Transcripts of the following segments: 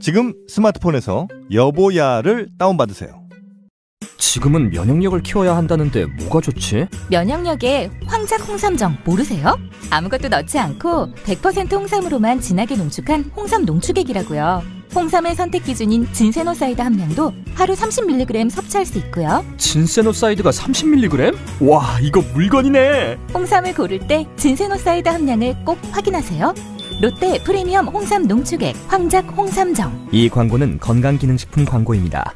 지금 스마트폰에서 여보야를 다운받으세요. 지금은 면역력을 키워야 한다는데 뭐가 좋지? 면역력에 황작 홍삼정 모르세요? 아무것도 넣지 않고 100% 홍삼으로만 진하게 농축한 홍삼 농축액이라고요. 홍삼의 선택 기준인 진세노사이드 함량도 하루 30mg 섭취할 수 있고요. 진세노사이드가 30mg? 와 이거 물건이네 홍삼을 고를 때 진세노사이드 함량을 꼭 확인하세요. 롯데 프리미엄 홍삼 농축액 황작 홍삼정. 이 광고는 건강기능식품 광고입니다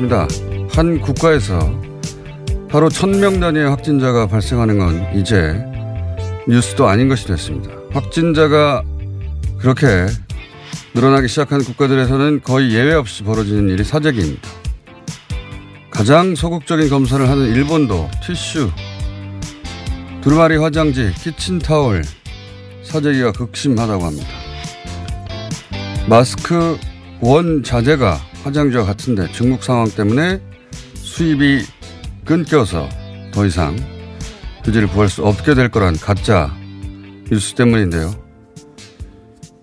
있습니다. 한 국가에서 하루 천 명 단위의 확진자가 발생하는 건 이제 뉴스도 아닌 것이 됐습니다. 확진자가 그렇게 늘어나기 시작한 국가들에서는 거의 예외 없이 벌어지는 일이 사재기입니다. 가장 소극적인 검사를 하는 일본도 티슈, 두루마리 화장지, 키친타올 사재기가 극심하다고 합니다. 마스크 원 자재가 화장지와 같은데 중국 상황 때문에 수입이 끊겨서 더 이상 규제를 부할 수 없게 될 거란 가짜 뉴스 때문인데요.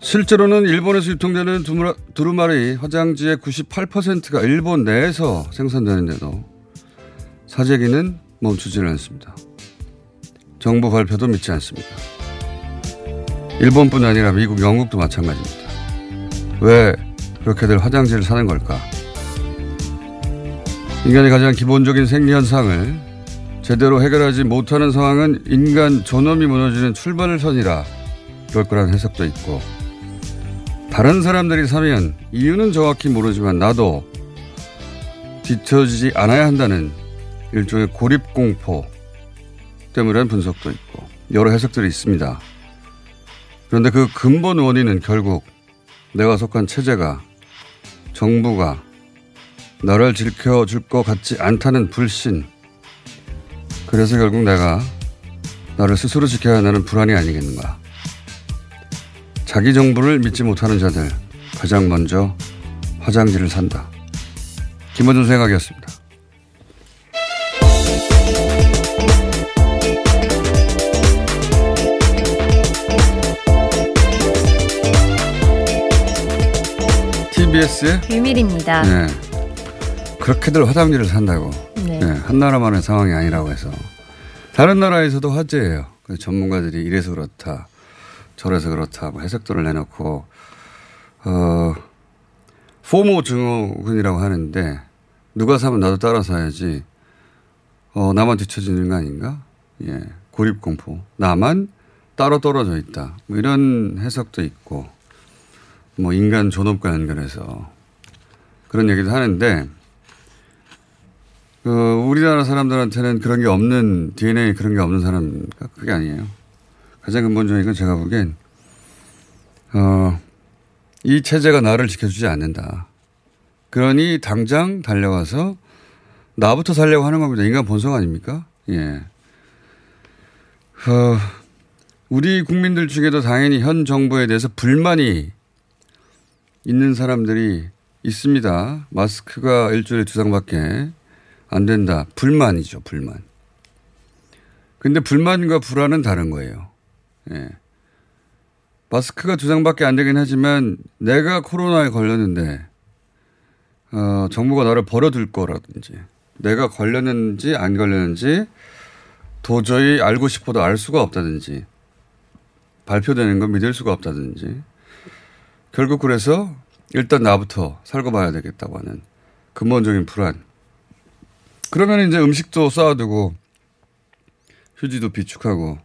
실제로는 일본에서 유통되는 두루마- 두루마리 화장지의 98%가 일본 내에서 생산되는데도 사재기는 멈추지를 않습니다. 정부 발표도 믿지 않습니다. 일본뿐 아니라 미국, 영국도 마찬가지입니다. 왜 그렇게들 화장지를 사는 걸까? 인간의 가장 기본적인 생리현상을 제대로 해결하지 못하는 상황은 인간 존엄이 무너지는 출발선이라 그럴 거라는 해석도 있고 다른 사람들이 사면 이유는 정확히 모르지만 나도 뒤처지지 않아야 한다는 일종의 고립공포 때문이라는 분석도 있고 여러 해석들이 있습니다. 그런데 그 근본 원인은 결국 내가 속한 체제가 정부가 나를 지켜줄 것 같지 않다는 불신. 그래서 결국 내가 나를 스스로 지켜야 한다는 불안이 아니겠는가. 자기 정부를 믿지 못하는 자들 가장 먼저 화장지를 산다. 김원준 생각이었습니다 TBS의 비밀입니다. 네. 그렇게들 화장지를 산다고. 네. 네, 한 나라만의 상황이 아니라고 해서. 다른 나라에서도 화제예요. 그 전문가들이 이래서 그렇다. 저래서 그렇다 뭐 해석들을 내놓고 어 포모 증후군이라고 하는데 누가 사면 나도 따라 사야지 어 나만 뒤처지는 거 아닌가? 예 고립 공포 나만 따로 떨어져 있다 뭐 이런 해석도 있고 뭐 인간 존엄과 연결해서 그런 얘기도 하는데 그 우리나라 사람들한테는 그런 게 없는 DNA 그런 게 없는 사람 그게 아니에요. 가장 근본적인 건 제가 보기엔 어, 이 체제가 나를 지켜주지 않는다. 그러니 당장 달려가서 나부터 살려고 하는 겁니다. 인간 본성 아닙니까? 예. 어, 우리 국민들 중에도 당연히 현 정부에 대해서 불만이 있는 사람들이 있습니다. 마스크가 일주일에 두 장밖에 안 된다. 불만이죠, 불만. 근데 불만과 불안은 다른 거예요. 예. 마스크가 두 장밖에 안 되긴 하지만 내가 코로나에 걸렸는데, 어, 정부가 나를 버려둘 거라든지, 내가 걸렸는지 안 걸렸는지 도저히 알고 싶어도 알 수가 없다든지, 발표되는 건 믿을 수가 없다든지, 결국 그래서 일단 나부터 살고 봐야 되겠다고 하는 근본적인 불안. 그러면 이제 음식도 쌓아두고 휴지도 비축하고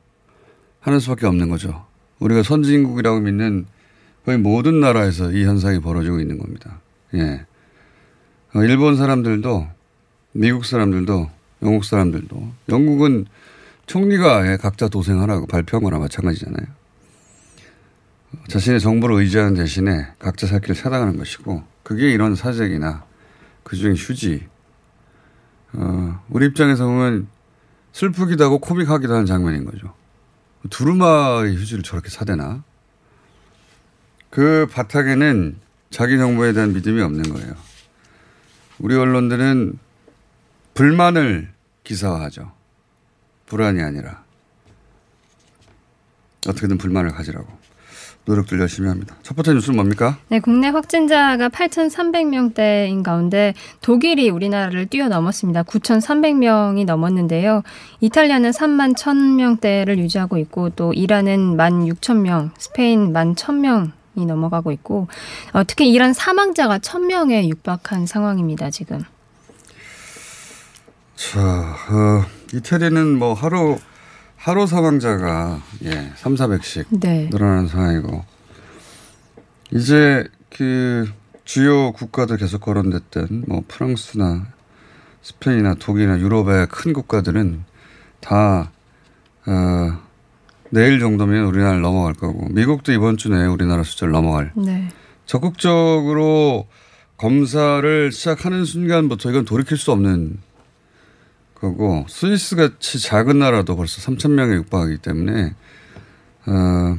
하는 수밖에 없는 거죠. 우리가 선진국이라고 믿는 거의 모든 나라에서 이 현상이 벌어지고 있는 겁니다. 예. 어, 일본 사람들도 미국 사람들도 영국 사람들도 영국은 총리가 각자 도생하라고 발표한 거나 마찬가지잖아요. 자신의 정보를 의지하는 대신에 각자 살 길을 찾아가는 것이고 그게 이런 사색이나 그중에 휴지 어, 우리 입장에서 보면 슬프기도 하고 코믹하기도 하는 장면인 거죠. 두루마리 휴지를 저렇게 사대나? 그 바탕에는 자기 정보에 대한 믿음이 없는 거예요. 우리 언론들은 불만을 기사화하죠. 불안이 아니라. 어떻게든 불만을 가지라고. 노력들 열심히 합니다. 첫 번째 뉴스는 뭡니까? 네, 국내 확진자가 8,300명대인 가운데 독일이 우리나라를 뛰어넘었습니다. 9,300명이 넘었는데요. 이탈리아는 3만 1,000명대를 유지하고 있고 또 이란은 1만 6,000명, 스페인 1만 1,000명 이 넘어가고 있고 어, 특히 이란 사망자가 1,000명에 육박한 상황입니다. 지금. 자, 어, 이태리는 뭐 하루 하루 사망자가 예, 3, 400씩 네. 늘어나는 상황이고 이제 그 주요 국가들 계속 거론됐던 뭐 프랑스나 스페인이나 독일이나 유럽의 큰 국가들은 다 어, 내일 정도면 우리나라를 넘어갈 거고 미국도 이번 주 내에 우리나라 숫자를 넘어갈. 네. 적극적으로 검사를 시작하는 순간부터 이건 돌이킬 수 없는 거고 스위스 같이 작은 나라도 벌써 3천 명에 육박하기 때문에 어,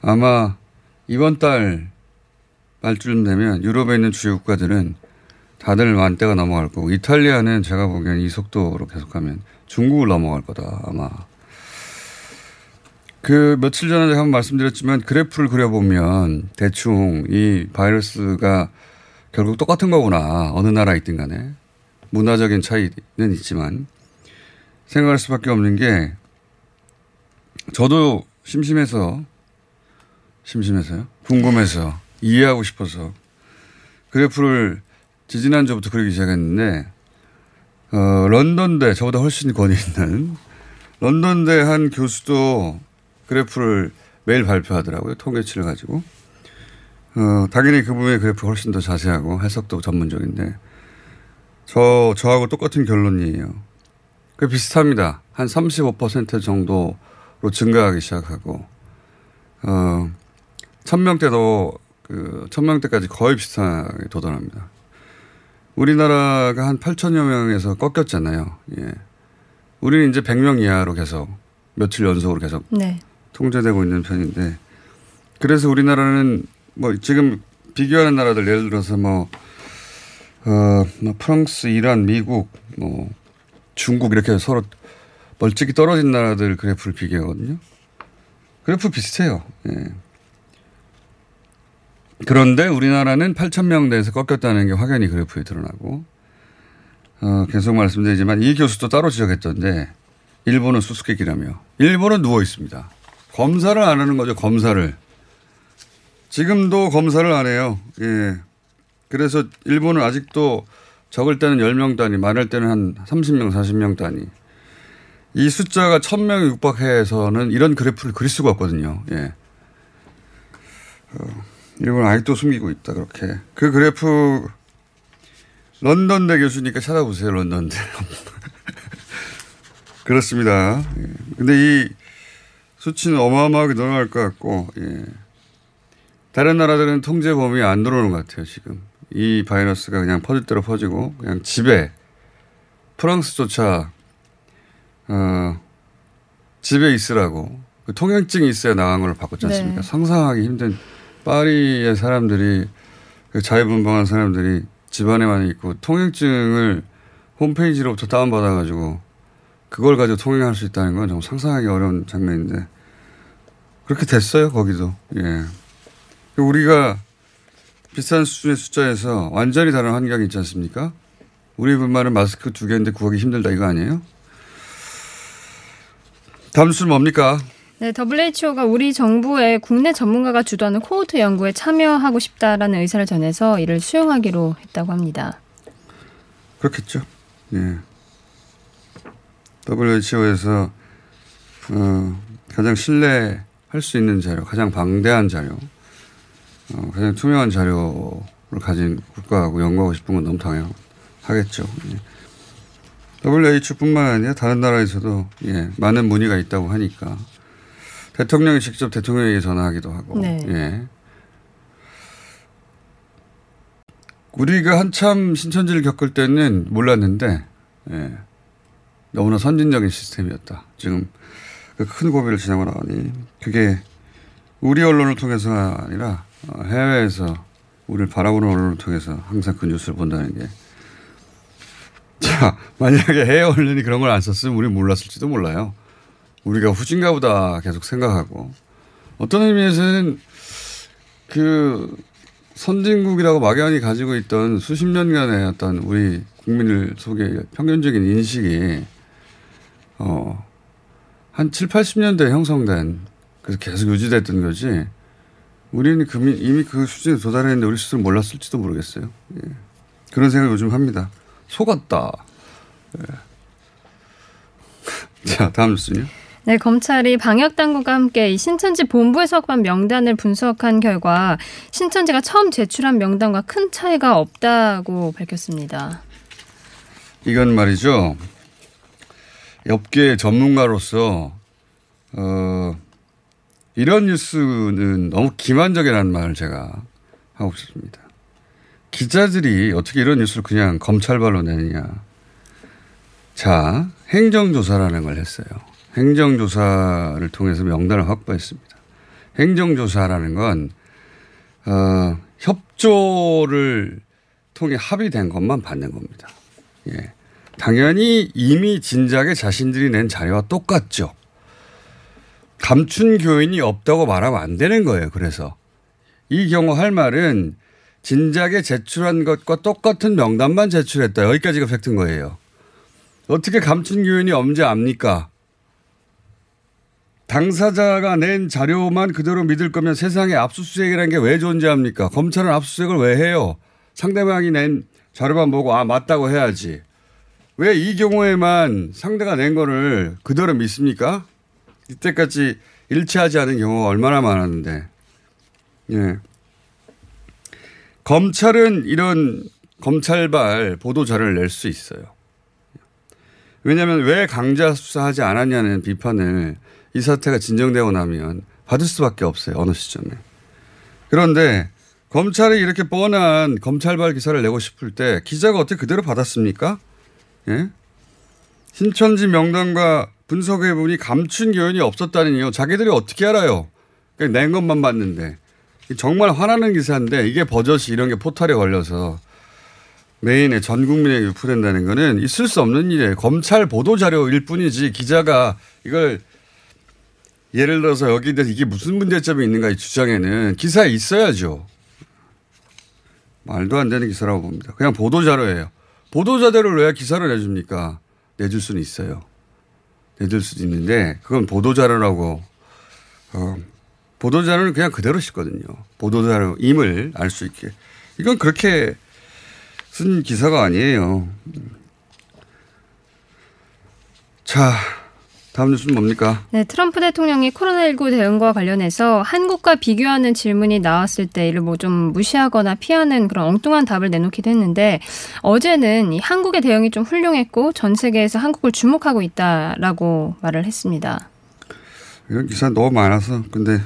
아마 이번 달 말쯤 되면 유럽에 있는 주요 국가들은 다들 만대가 넘어갈 거고 이탈리아는 제가 보기엔 이 속도로 계속하면 중국을 넘어갈 거다 아마. 그 며칠 전에 제가 한번 말씀드렸지만 그래프를 그려보면 대충 이 바이러스가 결국 똑같은 거구나 어느 나라에 있든 간에 문화적인 차이는 있지만 생각할 수밖에 없는 게 저도 심심해서 심심해서요? 궁금해서 이해하고 싶어서 그래프를 지지난주부터 그리기 시작했는데 어, 런던대 저보다 훨씬 권위 있는 런던대 한 교수도 그래프를 매일 발표하더라고요. 통계치를 가지고. 어, 당연히 그분의 그래프 훨씬 더 자세하고 해석도 전문적인데 저, 저하고 똑같은 결론이에요. 그 비슷합니다. 한 35% 정도로 증가하기 시작하고, 어, 천명대도 그, 천명대까지 거의 비슷하게 도달합니다. 우리나라가 한 8천여 명에서 꺾였잖아요. 예. 우리는 이제 100명 이하로 계속 며칠 연속으로 계속 네. 통제되고 있는 편인데 그래서 우리나라는 뭐 지금 비교하는 나라들 예를 들어서 뭐 어, 뭐 프랑스, 이란, 미국, 뭐 중국 이렇게 서로 멀찍이 떨어진 나라들 그래프를 비교하거든요. 그래프 비슷해요. 예. 그런데 우리나라는 8천 명대에서 꺾였다는 게 확연히 그래프에 드러나고 어, 계속 말씀드리지만 이 교수도 따로 지적했던데 일본은 수수께끼라며 일본은 누워 있습니다. 검사를 안 하는 거죠, 검사를. 지금도 검사를 안 해요. 예. 그래서 일본은 아직도 적을 때는 10명 단위, 많을 때는 한 30명, 40명 단위. 이 숫자가 1000명에 육박해서는 이런 그래프를 그릴 수가 없거든요. 예. 어, 일본은 아직도 숨기고 있다, 그렇게. 그 그래프, 런던대 교수니까 찾아보세요, 런던대. 그렇습니다. 예. 근데 이 수치는 어마어마하게 늘어날 것 같고, 예. 다른 나라들은 통제 범위 안 들어오는 것 같아요, 지금. 이 바이러스가 그냥 퍼질 대로 퍼지고, 그냥 집에, 프랑스조차, 어, 집에 있으라고, 그 통행증이 있어야 나간 걸 바꿨지 않습니까? 네. 상상하기 힘든 파리의 사람들이, 그 자유분방한 사람들이 집안에만 있고, 통행증을 홈페이지로부터 다운받아가지고, 그걸 가지고 통행할 수 있다는 건 정말 상상하기 어려운 장면인데, 그렇게 됐어요, 거기도. 예. 우리가 비슷한 수준의 숫자에서 완전히 다른 환경이 있지 않습니까? 우리뿐만은 마스크 두 개인데 구하기 힘들다 이거 아니에요? 다음 수는 뭡니까? 네, WHO가 우리 정부의 국내 전문가가 주도하는 코호트 연구에 참여하고 싶다라는 의사를 전해서 이를 수용하기로 했다고 합니다. 그렇겠죠. 예. WHO에서 어, 가장 신뢰할 수 있는 자료, 가장 방대한 자료, 어, 가장 투명한 자료를 가진 국가하고 연구하고 싶은 건 너무 당연하겠죠. 예. WHO뿐만 아니라 다른 나라에서도 예, 많은 문의가 있다고 하니까 대통령이 직접 대통령에게 전화하기도 하고 네. 예. 우리가 한참 신천지를 겪을 때는 몰랐는데 예. 너무나 선진적인 시스템이었다. 지금 그 큰 고비를 지나고 나오니 그게 우리 언론을 통해서가 아니라 어, 해외에서 우리를 바라보는 언론을 통해서 항상 그 뉴스를 본다는 게. 자, 만약에 해외 언론이 그런 걸 안 썼으면 우리 몰랐을지도 몰라요. 우리가 후진가 보다 계속 생각하고. 어떤 의미에서는 그 선진국이라고 막연히 가지고 있던 수십 년간의 어떤 우리 국민을 속의 평균적인 인식이 어, 한 7, 80년대에 형성된 그래서 계속 유지됐던 거지 우리는 그 미- 이미 그 수준에 도달했는데 우리 스스로 몰랐을지도 모르겠어요. 예. 그런 생각 요즘 합니다. 속았다. 예. 자, 다음 뉴스는요. 네, 검찰이 방역 당국과 함께 이 신천지 본부에 속한 명단을 분석한 결과 신천지가 처음 제출한 명단과 큰 차이가 없다고 밝혔습니다. 이건 말이죠. 업계 전문가로서 어, 이런 뉴스는 너무 기만적이라는 말을 제가 하고 싶습니다. 기자들이 어떻게 이런 뉴스를 그냥 검찰발로 내느냐. 자, 행정조사라는 걸 했어요. 행정조사를 통해서 명단을 확보했습니다. 행정조사라는 건, 어, 협조를 통해 합의된 것만 받는 겁니다. 예. 당연히 이미 진작에 자신들이 낸 자료와 똑같죠. 감춘 교인이 없다고 말하면 안 되는 거예요. 그래서 이 경우 할 말은 진작에 제출한 것과 똑같은 명단만 제출했다. 여기까지가 팩트인 거예요. 어떻게 감춘 교인이 없는지 압니까? 당사자가 낸 자료만 그대로 믿을 거면 세상에 압수수색이라는 게 왜 존재합니까? 검찰은 압수수색을 왜 해요? 상대방이 낸 자료만 보고 아 맞다고 해야지. 왜 이 경우에만 상대가 낸 거를 그대로 믿습니까? 이때까지 일치하지 않은 경우가 얼마나 많았는데. 예. 검찰은 이런 검찰발 보도자를 낼 수 있어요. 왜냐하면 왜 강자 수사하지 않았냐는 비판을 이 사태가 진정되고 나면 받을 수밖에 없어요. 어느 시점에. 그런데 검찰이 이렇게 뻔한 검찰발 기사를 내고 싶을 때 기자가 어떻게 그대로 받았습니까? 예? 신천지 명단과 분석해 보니 감춘 교연이 없었다니요. 자기들이 어떻게 알아요? 그냥 낸 것만 봤는데. 정말 화나는 기사인데 이게 버젓이 이런 게 포탈에 걸려서 메인에 전 국민에게 유포된다는 거는 있을 수 없는 일이에요. 검찰 보도 자료일 뿐이지 기자가 이걸 예를 들어서 여기에 대해서 이게 무슨 문제점이 있는가 이 주장에는 기사에 있어야죠. 말도 안 되는 기사라고 봅니다. 그냥 보도 자료예요. 보도 자료를 왜 기사를 내줍니까? 내줄 수는 있어요. 내줄 수도 있는데 그건 보도자료라고 어, 보도자료는 그냥 그대로 싣거든요. 보도자료임을 알 수 있게. 이건 그렇게 쓴 기사가 아니에요. 자, 다음 뉴스는 뭡니까? 네, 트럼프 대통령이 코로나19 대응과 관련해서 한국과 비교하는 질문이 나왔을 때 이를 뭐 좀 무시하거나 피하는 그런 엉뚱한 답을 내놓기도 했는데 어제는 이 한국의 대응이 좀 훌륭했고 전 세계에서 한국을 주목하고 있다라고 말을 했습니다. 이런 기사 너무 많아서 근데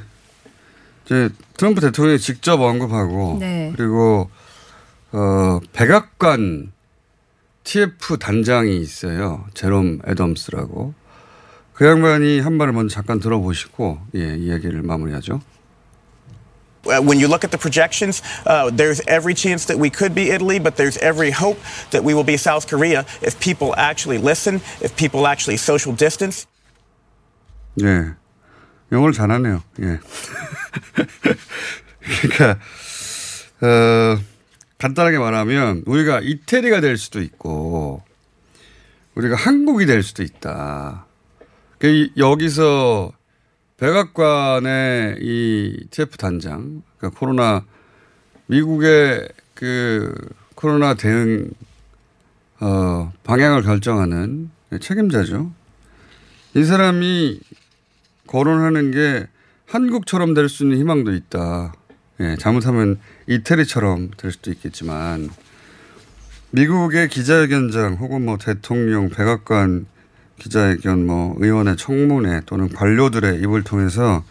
이제 트럼프 대통령이 직접 언급하고 네. 그리고 어 백악관 TF 단장이 있어요. 제롬 애덤스라고. 그 양반이 한 말을 먼저 잠깐 들어보시고 예, 이야기를 마무리하죠. Uh, When you look at the projections, uh, there's every chance that we could be Italy, but there's every hope that we will be South Korea if people actually listen, if people actually social distance. 예. 영어를 잘하네요. 예. 그러니까 어, 간단하게 말하면 우리가 이태리가 될 수도 있고 우리가 한국이 될 수도 있다. 그 이- 여기서 백악관의 이 TF 단장, 그러니까 코로나 미국의 그 코로나 대응 어, 방향을 결정하는 책임자죠. 이 사람이 거론하는 게 한국처럼 될 수 있는 희망도 있다. 예, 잘못하면 이태리처럼 될 수도 있겠지만 미국의 기자회견장 혹은 뭐 대통령 백악관 기자회견 뭐 의원의 청문회 또는 관료들의 입을 통해서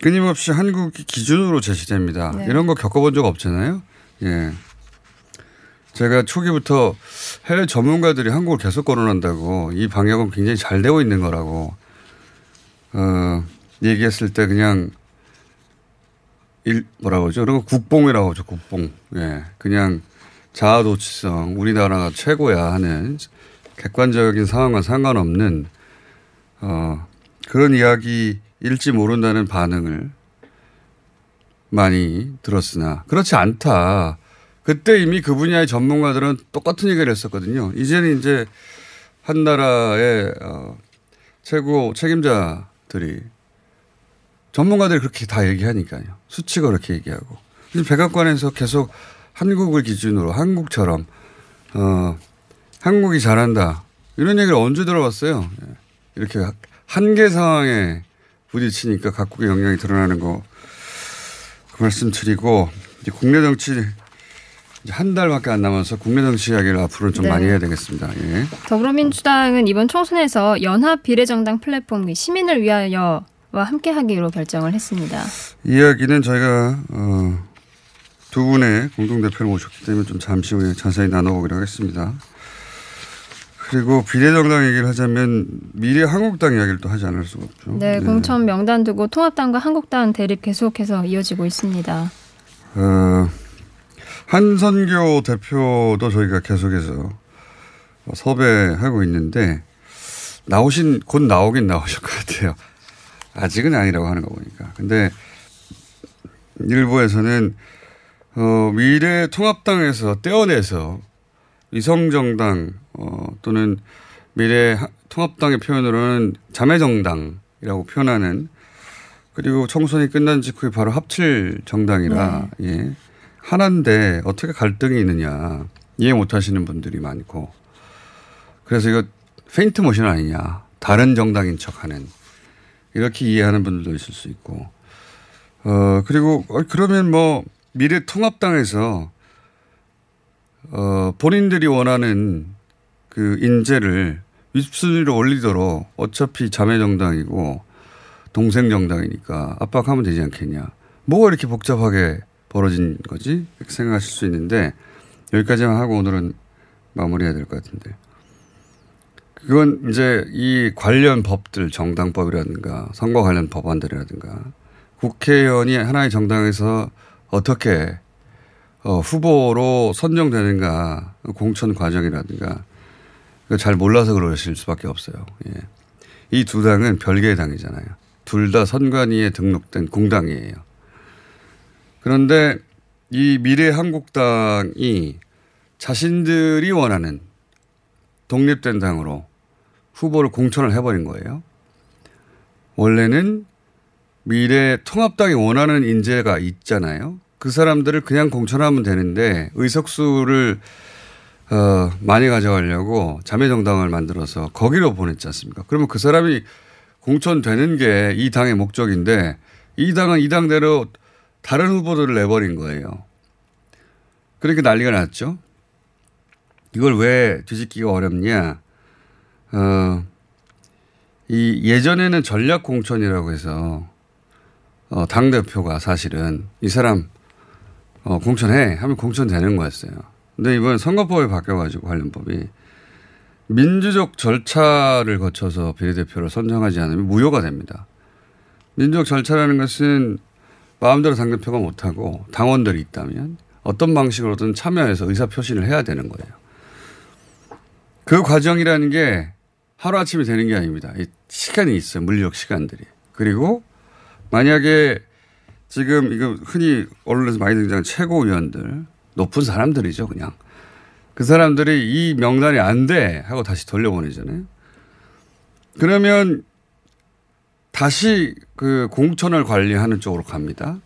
끊임없이 한국이 기준으로 제시됩니다. 네. 이런 거 겪어본 적 없잖아요. 예. 제가 초기부터 해외 전문가들이 한국을 계속 거론한다고 이 방역은 굉장히 잘 되고 있는 거라고 어, 얘기했을 때 그냥 일 뭐라고 그러죠? 거 국뽕이라고 하죠. 국뽕. 예. 그냥 자아도취성 우리나라가 최고야 하는 객관적인 상황과 상관없는 어, 그런 이야기일지 모른다는 반응을 많이 들었으나 그렇지 않다. 그때 이미 그 분야의 전문가들은 똑같은 얘기를 했었거든요. 이제는 이제 한 나라의 어, 최고 책임자들이 전문가들이 그렇게 다 얘기하니까요. 수치가 그렇게 얘기하고. 백악관에서 계속 한국을 기준으로 한국처럼 어, 한국이 잘한다. 이런 얘기를 언제 들어봤어요. 예. 이렇게 한계 상황에 부딪히니까 각국의 영향이 드러나는 거 그 말씀 드리고 이제 국내 정치 한 달밖에 안 남아서 국내 정치 이야기를 앞으로는 좀 네. 많이 해야 되겠습니다. 예. 더불어민주당은 이번 총선에서 연합 비례정당 플랫폼 시민을 위하여와 함께하기로 결정을 했습니다. 이야기는 저희가 어, 두 분의 공동 대표를 모셨기 때문에 좀 잠시 후에 자세히 나눠보기로 하겠습니다. 그리고 비례정당 얘기를 하자면 미래 한국당 이야기를 또 하지 않을 수가 없죠. 네, 공천 명단 두고 통합당과 한국당 대립 계속해서 이어지고 있습니다. 어, 한선교 대표도 저희가 계속해서 섭외하고 있는데 나오신 곧 나오긴 나오실 것 같아요. 아직은 아니라고 하는 거 보니까. 근데 일부에서는 어, 미래 통합당에서 떼어내서 위성정당 어, 또는 미래 하- 통합당의 표현으로는 자매정당이라고 표현하는 그리고 총선이 끝난 직후에 바로 합칠 정당이라 예. 하나인데 어떻게 갈등이 있느냐 이해 못 하시는 분들이 많고. 그래서 이거 페인트 모션 아니냐 다른 정당인 척하는 이렇게 이해하는 분들도 있을 수 있고. 어 그리고 어, 그러면 뭐 미래 통합당에서 어 본인들이 원하는 그 인재를 윗순위로 올리도록 어차피 자매 정당이고 동생 정당이니까 압박하면 되지 않겠냐. 뭐가 이렇게 복잡하게 벌어진 거지? 생각하실 수 있는데 여기까지만 하고 오늘은 마무리해야 될 것 같은데. 그건 이제 이 관련 법들 정당법이라든가 선거 관련 법안들이라든가 국회의원이 하나의 정당에서 어떻게 어, 후보로 선정되는가 공천 과정이라든가 그거 잘 몰라서 그러실 수밖에 없어요. 예. 이 두 당은 별개의 당이잖아요. 둘 다 선관위에 등록된 공당이에요. 그런데 이 미래 한국당이 자신들이 원하는 독립된 당으로 후보를 공천을 해버린 거예요. 원래는 미래 통합당이 원하는 인재가 있잖아요. 그 사람들을 그냥 공천하면 되는데 의석수를 어, 많이 가져가려고 자매정당을 만들어서 거기로 보냈지 않습니까? 그러면 그 사람이 공천되는 게 이 당의 목적인데 이 당은 이 당대로 다른 후보들을 내버린 거예요. 그렇게 난리가 났죠. 이걸 왜 뒤집기가 어렵냐? 어, 이 예전에는 전략 공천이라고 해서 어, 당 대표가 사실은 이 사람 어, 공천해 하면 공천되는 거였어요. 근데 이번 선거법이 바뀌어가지고 관련법이 민주적 절차를 거쳐서 비례대표를 선정하지 않으면 무효가 됩니다. 민주적 절차라는 것은 마음대로 당대표가 못하고 당원들이 있다면 어떤 방식으로든 참여해서 의사표시를 해야 되는 거예요. 그 과정이라는 게 하루아침에 되는 게 아닙니다. 시간이 있어요. 물리적 시간들이. 그리고 만약에 지금 이거 흔히 언론에서 많이 등장하는 최고위원들 높은 사람들이죠. 그냥. 그 사람들이 이 명단이 안 돼 하고 다시 돌려보내잖아요. 그러면 다시 그 공천을 관리하는 쪽으로 갑니다.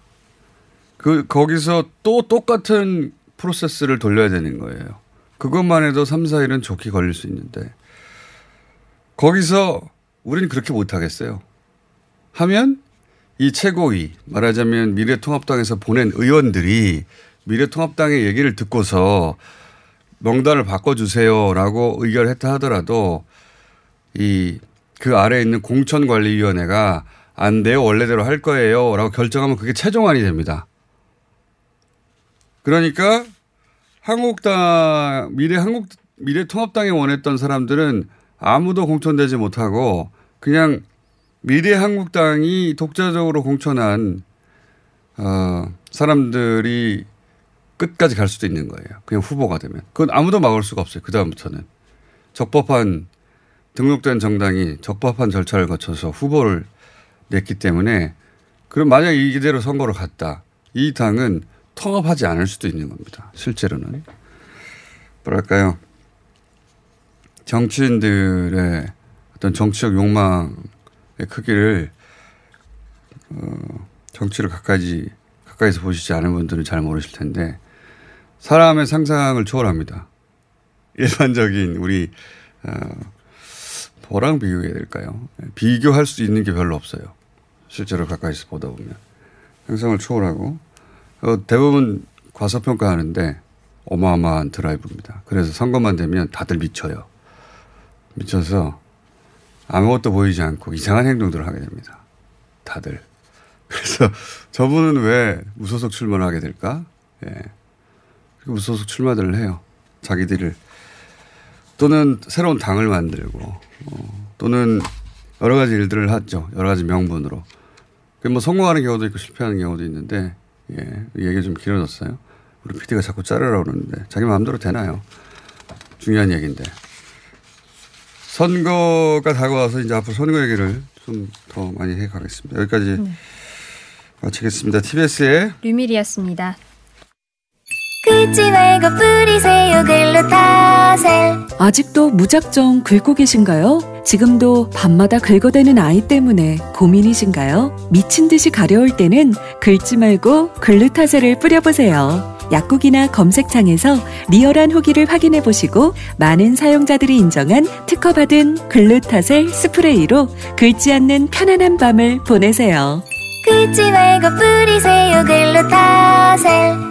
그 거기서 또 똑같은 프로세스를 돌려야 되는 거예요. 그것만 해도 3, 4일은 좋게 걸릴 수 있는데 거기서 우리는 그렇게 못 하겠어요. 하면 이 최고위 말하자면 미래통합당에서 보낸 의원들이 미래통합당의 얘기를 듣고서 명단을 바꿔주세요라고 의결했다 하더라도 이 그 아래에 있는 공천관리위원회가 안 돼요 원래대로 할 거예요라고 결정하면 그게 최종안이 됩니다. 그러니까 한국당 미래 한국 미래통합당에 원했던 사람들은 아무도 공천되지 못하고 그냥 미래 한국당이 독자적으로 공천한 어, 사람들이 끝까지 갈 수도 있는 거예요. 그냥 후보가 되면. 그건 아무도 막을 수가 없어요. 그다음부터는. 적법한 등록된 정당이 적법한 절차를 거쳐서 후보를 냈기 때문에 그럼 만약 이대로 선거를 갔다. 이 당은 통합하지 않을 수도 있는 겁니다. 실제로는. 뭐랄까요. 정치인들의 어떤 정치적 욕망의 크기를 어, 정치를 가까이 가까이서 보시지 않은 분들은 잘 모르실 텐데 사람의 상상을 초월합니다. 일반적인 우리 어, 뭐랑 비교해야 될까요? 비교할 수 있는 게 별로 없어요. 실제로 가까이서 보다 보면 상상을 초월하고 어, 대부분 과소평가하는데 어마어마한 드라이브입니다. 그래서 선거만 되면 다들 미쳐요. 미쳐서 아무것도 보이지 않고 이상한 행동들을 하게 됩니다. 다들. 그래서 저분은 왜 무소속 출마를 하게 될까? 예. 무소속 출마들을 해요. 자기들을. 또는 새로운 당을 만들고, 어, 또는 여러 가지 일들을 하죠. 여러 가지 명분으로. 뭐 성공하는 경우도 있고 실패하는 경우도 있는데, 예. 얘기 좀 길어졌어요. 우리 PD가 자꾸 자르라고 그러는데, 자기 마음대로 되나요? 중요한 얘기인데. 선거가 다가와서 이제 앞으로 선거 얘기를 좀 더 많이 해 가겠습니다. 여기까지 네. 마치겠습니다. TBS의 류미리였습니다. 아직도 무작정 긁고 계신가요? 지금도 밤마다 긁어대는 아이 때문에 고민이신가요? 미친 듯이 가려울 때는 긁지 말고 글루타셀을 뿌려보세요. 약국이나 검색창에서 리얼한 후기를 확인해 보시고 많은 사용자들이 인정한 특허받은 글루타셀 스프레이로 긁지 않는 편안한 밤을 보내세요. 긁지 말고 뿌리세요 글루타셀.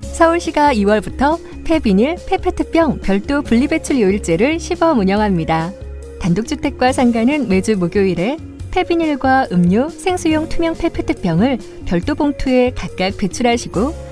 서울시가 2월부터 폐비닐, 폐페트병 별도 분리배출 요일제를 시범 운영합니다. 단독주택과 상가는 매주 목요일에 폐비닐과 음료, 생수용 투명 페페트병을 별도 봉투에 각각 배출하시고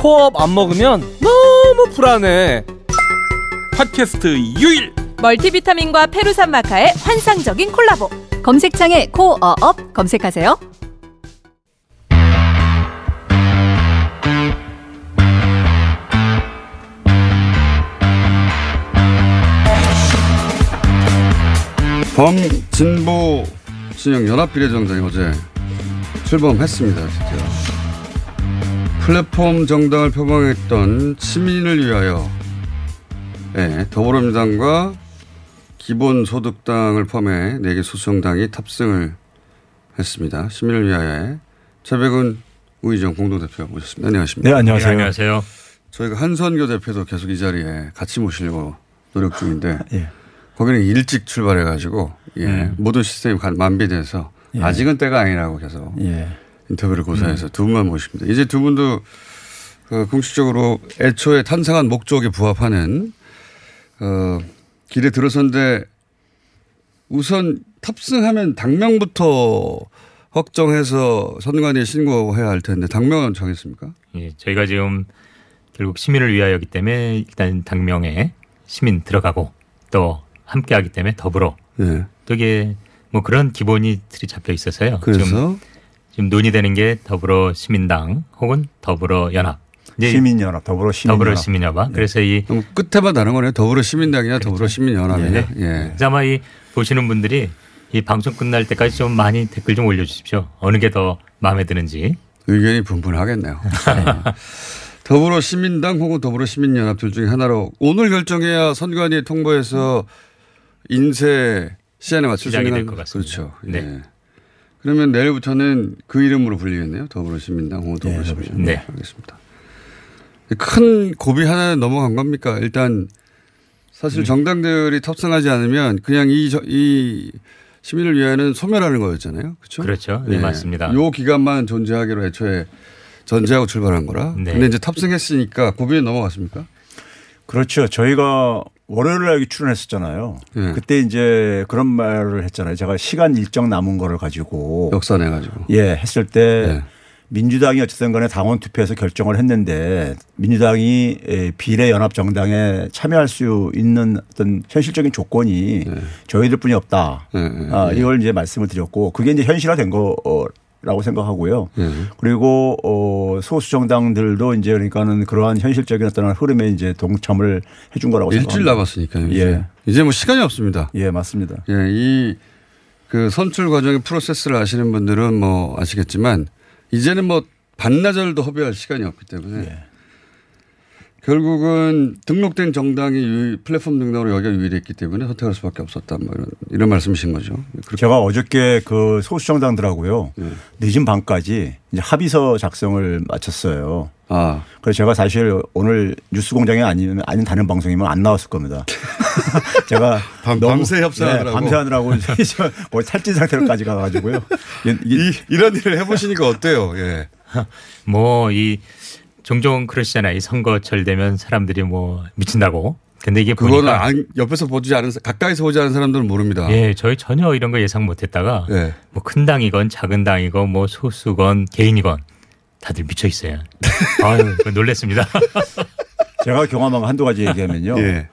코업 안 먹으면 너무 불안해. 팟캐스트 유일 멀티비타민과 페루산 마카의 환상적인 콜라보. 검색창에 코어업 검색하세요. 범진보 진영 연합 비례정당이 어제 출범했습니다. 진짜. 플랫폼 정당을 표방했던 시민을 위하여 네, 더불어민주당과 기본소득당을 포함해 4개 소수정당이 탑승을 했습니다. 시민을 위하여 최백은 우희정 공동대표 모셨습니다. 안녕하십니까. 네, 안녕하세요. 네, 안녕하세요. 저희가 한선교 대표도 계속 이 자리에 같이 모시려고 노력 중인데 예. 거기는 일찍 출발해가지고 예, 음. 모든 시스템이 가- 만비돼서 예. 아직은 때가 아니라고 계속 예. 인터뷰를 고사해서 음. 두 분만 모십니다. 이제 두 분도 그 공식적으로 애초에 탄생한 목적에 부합하는 어, 길에 들어선데 우선 탑승하면 당명부터 확정해서 선관위에 신고해야 할 텐데 당명은 정했습니까? 예, 저희가 지금 결국 시민을 위하여기 때문에 일단 당명에 시민 들어가고 또 함께하기 때문에 더불어 예. 또 이게 뭐 그런 기본이 틀이 잡혀 있어서요. 그래서 지금, 논의되는 게 더불어 시민당 혹은 더불어 연합. 시민연합, 더불어 시민연합. 더불어 시민연합. 그래서 이 끝에만 다른 거네요. 더불어 시민당이냐 더불어 시민연합이냐. 예. 예. 아마 이 보시는 분들이 이 방송 끝날 때까지 좀 많이 댓글 좀 올려주십시오. 어느 게 더 마음에 드는지. 의견이 분분하겠네요. 더불어 시민당 혹은 더불어 시민연합 둘 중에 하나로 오늘 결정해야 선관위에 통보해서 인쇄 시한에 맞출 수 있는 될것 같습니다. 그렇죠. 네. 예. 그러면 내일부터는 그 이름으로 불리겠네요. 더불어 시민당 혹은 더불어 시민연합. 네. 알겠습니다. 큰 고비 하나 넘어간 겁니까? 일단 사실 음. 정당들이 탑승하지 않으면 그냥 이, 저- 이 시민을 위하여는 소멸하는 거였잖아요. 그렇죠? 그렇죠. 네, 맞습니다. 요 기간만 존재하기로 애초에 전제하고 출발한 거라. 네. 근데 이제 탑승했으니까 고비에 넘어갔습니까? 그렇죠. 저희가 월요일 날 출연했었잖아요. 예. 그때 이제 그런 말을 했잖아요. 제가 시간 일정 남은 거를 가지고 역산해 가지고. 예, 했을 때 민주당이 어쨌든 간에 당원 투표에서 결정을 했는데 민주당이 에, 비례 연합 정당에 참여할 수 있는 어떤 현실적인 조건이 저희들 뿐이 없다. 아, 예. 이걸 이제 말씀을 드렸고 그게 이제 현실화된 거 라고 생각하고요. 예. 그리고 어 소수 정당들도 이제 그러니까는 그러한 현실적인 어떤 흐름에 이제 동참을 해준 거라고 일주일. 남았으니까요. 이제. 예. 이제 뭐 시간이 없습니다. 예, 맞습니다. 예, 이 그 선출 과정의 프로세스를 아시는 분들은 뭐 아시겠지만 이제는 뭐 반나절도 허비할 시간이 없기 때문에 예. 결국은 등록된 정당이 유- 플랫폼 등록으로 여기가 유일했기 때문에 선택할 수밖에 없었다. 뭐 이런 이런 말씀이신 거죠. 제가 어저께 그 소수 정당들하고요. 예. 늦은 밤까지 이제 합의서 작성을 마쳤어요. 아. 그래서 제가 사실 오늘 뉴스 공장이 아니면 아닌 다른 방송이면 안 나왔을 겁니다. 제가 밤- 너무- 밤새 협상하느라고. 네, 밤새 하느라고 거의 탈진 상태로까지 가가지고요. 이, 이런 일을 해보시니까 어때요? 예. 뭐이 종종 그러시잖아요. 이 선거철 되면 사람들이 뭐 미친다고. 근데 이게 그거는 보니까 안- 옆에서 보지 않은 사- 가까이서 보지 않은 사람들은 모릅니다. 예, 저희 전혀 이런 거 예상 못했다가 예. 뭐큰 당이건 작은 당이건 뭐 소수건 개인이건 다들 미쳐 있어요. 아유, 놀랬습니다. 제가 경험한 거 한두 가지 얘기하면요. 예.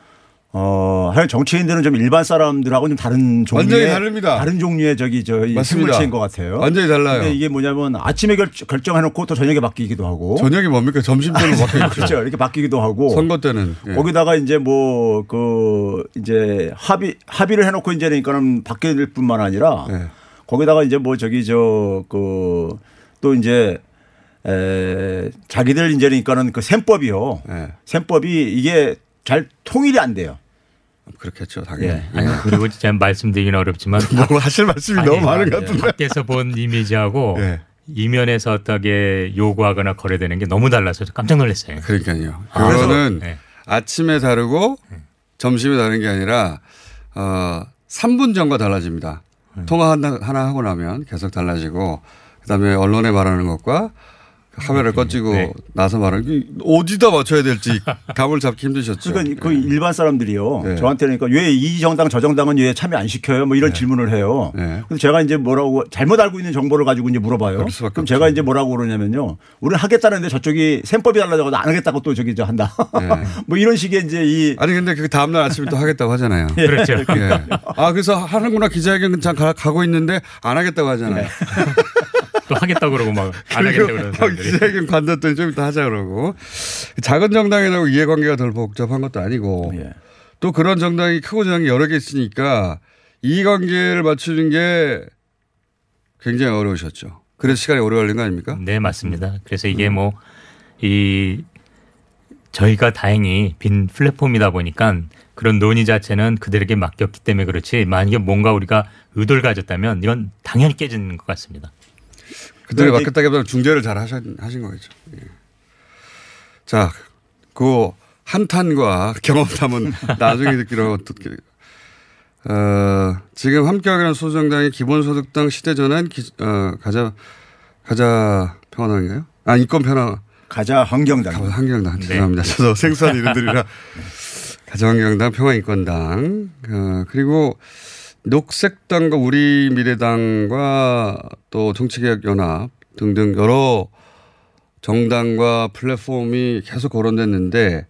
어, 하여간 정치인들은 좀 일반 사람들하고는 좀 다른 종류의 완전히 다릅니다. 다른 종류의 저기 맞습니다. 식물체인 것 같아요. 완전히 달라요. 근데 이게 뭐냐면 아침에 결, 결정해놓고 또 저녁에 바뀌기도 하고. 저녁이 뭡니까? 점심 때로 바뀌죠. 그렇죠. 이렇게 바뀌기도 하고. 선거 때는 예. 거기다가 이제 뭐 그 이제 합의 합의를 해놓고 이제 그러니까는 바뀔 뿐만 아니라 예. 거기다가 이제 뭐 저기 저 그 또 이제 에 자기들 이제니까는 그 셈법이요. 셈법이 이게 잘 통일이 안 돼요. 그렇겠죠, 당연히. 예. 아니, 그리고 진짜 말씀드리기는 어렵지만 뭐 하실 말씀이 아니, 너무 많은 것 예, 같은데. 밖에서 본 이미지하고 예. 이면에서 어떻게 요구하거나 거래되는 게 너무 달라서 깜짝 놀랐어요. 그러니까요. 아, 그거는 네. 아침에 다르고 점심에 다른 게 아니라 어 3분 전과 달라집니다. 음. 통화 하나, 하나 하고 나면 계속 달라지고 그다음에 언론에 말하는 것과 카메라를 꺼지고 네. 나서 말하는 게 어디다 맞춰야 될지 감을 잡기 힘드셨죠. 그러니까 그 일반 사람들이요. 네. 저한테는 그러니까 왜 이 정당 저 정당은 왜 참여 안 시켜요? 뭐 이런 질문을 해요. 그래서 제가 이제 뭐라고 잘못 알고 있는 정보를 가지고 이제 물어봐요. 그럼 제가 이제 뭐라고 그러냐면요. 우리는 하겠다는데 저쪽이 셈법이 달라져서 안 하겠다고 또 저기 저 한다. 뭐 이런 식의 이제 이 아니 근데 그 다음 날 아침에 또 하겠다고 하잖아요. 예. 그렇죠. 예. 아 그래서 하는구나 기자회견 장 가- 가고 있는데 안 하겠다고 하잖아요. 또 하겠다 고 그러고 막 안 하겠다고 그러는 사람들이. 기자회견 관뒀더니 좀 이따 하자 그러고 작은 정당이라고 이해관계가 덜 복잡한 것도 아니고 예. 또 그런 정당이 크고 작은 게 여러 개 있으니까 이해관계를 맞추는 게 굉장히 어려우셨죠. 그래서 시간이 오래 걸린 거 아닙니까? 네, 맞습니다. 그래서 이게 뭐이 저희가 다행히 빈 플랫폼이다 보니까 그런 논의 자체는 그들에게 맡겼기 때문에 그렇지 만약에 뭔가 우리가 의도를 가졌다면 이건 당연히 깨지는 것 같습니다. 그들이 네, 맡겼다기보다 중재를 잘 하신, 하신 거겠죠. 예. 자, 그 한탄과 경험담은 나중에 듣기로 듣기. 어, 지금 함께하기는 소정당의 기본소득당 시대전환 기, 어, 가자 가자 평화당인가요? 아 인권 평화 가자 환경당. 환경당 네. 죄송합니다. 저도 생소한 이름들이라 가자 환경당 평화인권당 어, 그리고 녹색당과 우리 미래당과 또 정치개혁연합 등등 여러 정당과 플랫폼이 계속 거론됐는데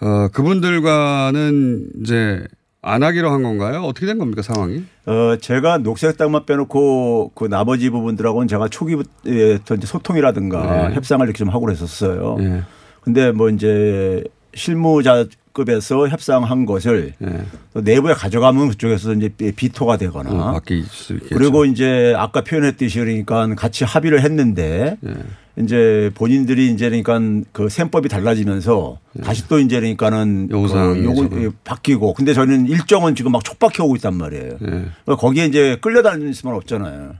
어, 그분들과는 이제 안 하기로 한 건가요? 어떻게 된 겁니까 상황이? 어, 제가 녹색당만 빼놓고 그 나머지 부분들하고는 제가 초기부터 이제 소통이라든가 네. 협상을 이렇게 좀 하고 그랬었어요. 예. 근데 뭐 이제 실무자 급에서 협상한 것을 또 내부에 가져가면 그쪽에서 이제 비토가 되거나 예. 어, 있을 수 있겠죠. 그리고 이제 아까 표현했듯이 그러니까 같이 합의를 했는데 예. 이제 본인들이 이제 그러니까 그 셈법이 달라지면서 다시 또 이제 그러니까는 요구 저거. 바뀌고 근데 저는 일정은 지금 막 촉박해 오고 있단 말이에요. 예. 그러니까 거기에 이제 끌려다닐 수만 없잖아요.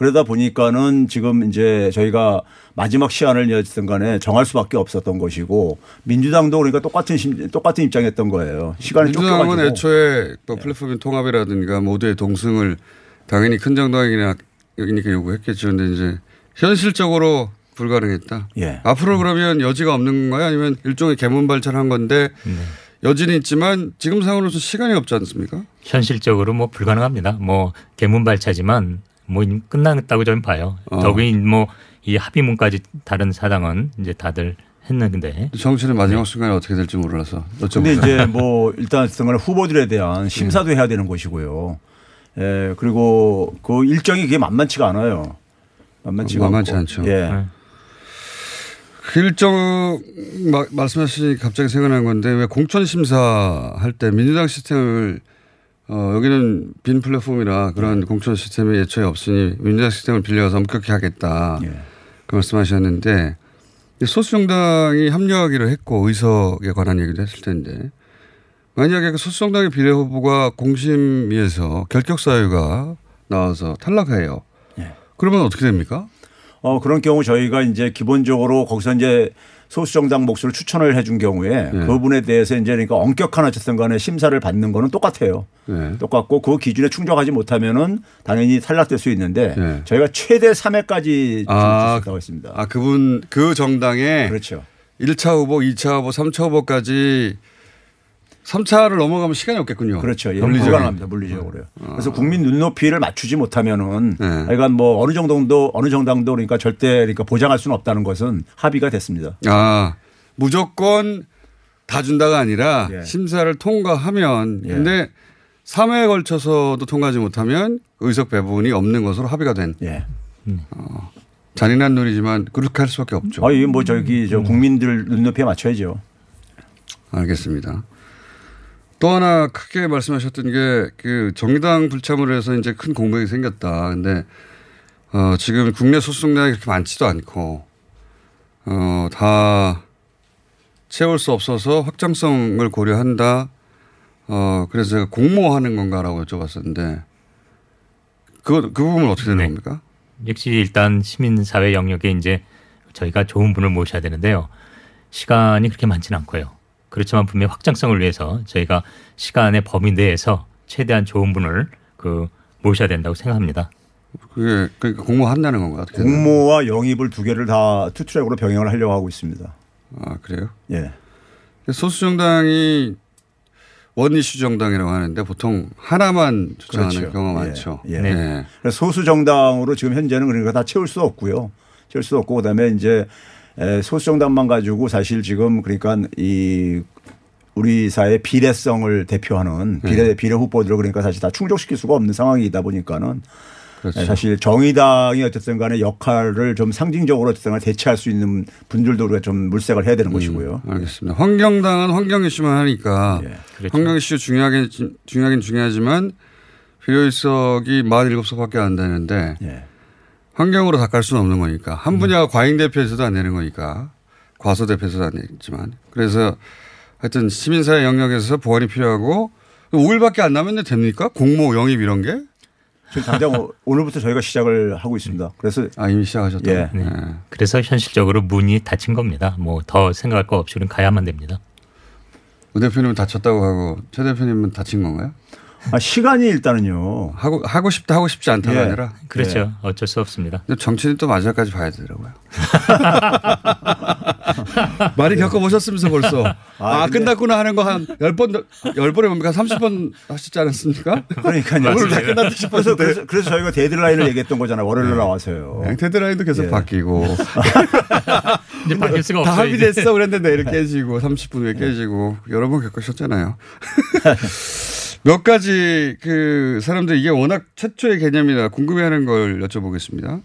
그러다 보니까는 지금 이제 저희가 마지막 시한을 여든 간에 정할 수밖에 없었던 것이고 민주당도 그러니까 똑같은 심, 똑같은 입장이었던 거예요. 시간이 민주당은 쫓겨가지고. 네. 애초에 뭐 플랫폼 통합이라든가 모두의 동승을 당연히 큰 정당이니까 요구했겠죠. 근데 이제 현실적으로 불가능했다. 예. 앞으로 그러면 여지가 없는 건가요? 아니면 일종의 개문 발전한 건데 네. 여지는 있지만 지금 상황으로서 시간이 없지 않습니까? 현실적으로 뭐 불가능합니다. 뭐 개문발차지만 뭐 끝났다고 저는 봐요. 어. 더욱이 뭐 이 합의문까지 다른 사당은 이제 다들 했는데 정치는 마지막 순간에 어떻게 될지 몰라서 여쭤볼까요? 근데 이제 뭐 일단 등간 후보들에 대한 심사도 해야 되는 것이고요. 예, 그리고 그 일정이 그게 만만치가 않아요. 만만치가 만만치 않고. 않죠. 예. 그 일정 마- 말씀하시니 갑자기 생각난 건데 왜 공천 심사 할 때 민주당 시스템을 어, 여기는 빈 플랫폼이라 그런 공천 시스템이 애초에 없으니 민주당 시스템을 빌려서 엄격히 하겠다. 그 말씀하셨는데 소수 정당이 합류하기로 했고 의석에 관한 얘기도 했을 텐데 만약에 그 소수 정당의 비례 후보가 공심위에서 결격 사유가 나와서 탈락해요. 그러면 어떻게 됩니까? 어, 그런 경우 저희가 이제 기본적으로 거기서 이제 소수정당 몫을 추천을 해준 경우에 네. 그분에 대해서 이제 그러니까 엄격한 어쨌든 간에 심사를 받는 거는 똑같아요. 네. 똑같고 그 기준에 충족하지 못하면은 당연히 탈락될 수 있는데 네. 저희가 최대 3회까지 아, 있다고 했습니다. 아, 그분, 그 정당에. 그렇죠. 1차 후보, 2차 후보, 3차 후보까지 3차를 넘어가면 시간이 없겠군요. 그렇죠. 예, 물리적으로. 불가능합니다. 물리적으로요. 그래서 국민 눈높이를 맞추지 못하면은 네. 그러니까 뭐 어느 정도도 어느 정당도 그러니까 절대 그러니까 보장할 수는 없다는 것은 합의가 됐습니다. 아, 무조건 다 준다가 아니라 예. 심사를 통과하면 근데 3회에 걸쳐서도 통과하지 못하면 의석 배분이 없는 것으로 합의가 된. 예. 어, 잔인한 놀이지만 그렇게 할 수밖에 없죠. 아, 이게 뭐 저기 저 국민들 눈높이에 맞춰야죠. 알겠습니다. 또 하나 크게 말씀하셨던 게 그 정의당 불참으로 해서 이제 큰 공백이 생겼다. 근데 어, 지금 국내 소속당이 그렇게 많지도 않고 어, 다 채울 수 없어서 확장성을 고려한다. 어, 그래서 제가 공모하는 건가라고 여쭤봤었는데 그, 그 부분은 어떻게 되는 겁니까? 역시 일단 시민사회 영역에 이제 저희가 좋은 분을 모셔야 되는데요. 시간이 그렇게 많지는 않고요. 그렇지만 분명히 확장성을 위해서 저희가 시간의 범위 내에서 최대한 좋은 분을 그 모셔야 된다고 생각합니다. 그게 그러니까 공모한다는 건가 어떻게? 공모와 영입을 두 개를 다 투트랙으로 병행을 하려고 하고 있습니다. 아 그래요? 예. 소수 정당이 원이슈 정당이라고 하는데 보통 하나만 주장하는 그렇죠. 경우가 예, 많죠. 예. 네. 그래서 소수 정당으로 지금 현재는 그러니까 다 채울 수 없고요. 채울 수 없고 그다음에 이제 에, 소수 정당만 가지고 사실 지금 그러니까 이 우리 사회 비례성을 대표하는 비례 네. 비례 후보들을 그러니까 사실 다 충족시킬 수가 없는 상황이다 보니까는 그렇죠. 에, 사실 정의당이 어쨌든 간에 역할을 좀 상징적으로 어쨌든 간에 대체할 수 있는 분들도 우리가 좀 물색을 해야 되는 것이고요. 음, 알겠습니다. 환경당은 환경 이슈만 하니까 그렇죠. 환경 이슈 중요하긴 중요하긴 중요하지만 필요일석이 47석밖에 안 되는데 예. 환경으로 다 깔 수는 없는 거니까 한 분야가 과잉 대표에서도 안 되는 거니까 과소 대표에서도 안 되지만 그래서 하여튼 시민사회 영역에서 보완이 필요하고 5일밖에 안 남았는데 됩니까? 공모 영입 이런 게? 지금 당장 오- 오늘부터 저희가 시작을 하고 있습니다. 그래서 아 이미 시작하셨다. 예. 네. 그래서 현실적으로 문이 닫힌 겁니다. 뭐 더 생각할 거 없이 우리는 가야만 됩니다. 우 대표님은 다쳤다고 하고 최 대표님은 다친 건가요? 아, 시간이 일단은요. 하고 하고 싶다 하고 싶지 않다가 예. 아니라 그렇죠. 어쩔 수 없습니다. 정치는 또 마지막까지 봐야 되더라고요. 많이 겪어 보셨으면서 벌써. 아, 근데- 끝났구나 하는 거한 10번, 10번에 뭡니까? 30번 하시지 않았습니까? 그러니까요. 오늘 다 끝났다 싶었는데. 그래서, 그래서 저희가 데드라인을 얘기했던 거잖아요. 월요일로 나와서요. 그냥 데드라인도 계속 예. 바뀌고. 이제 바뀔 수가 다 없어요, 합의됐어 이제. 그랬는데 내일 깨지고 30분 후에 깨지고 여러 번 겪으셨잖아요. 몇 가지 그 사람들이 이게 워낙 최초의 개념이라 궁금해하는 걸 여쭤보겠습니다.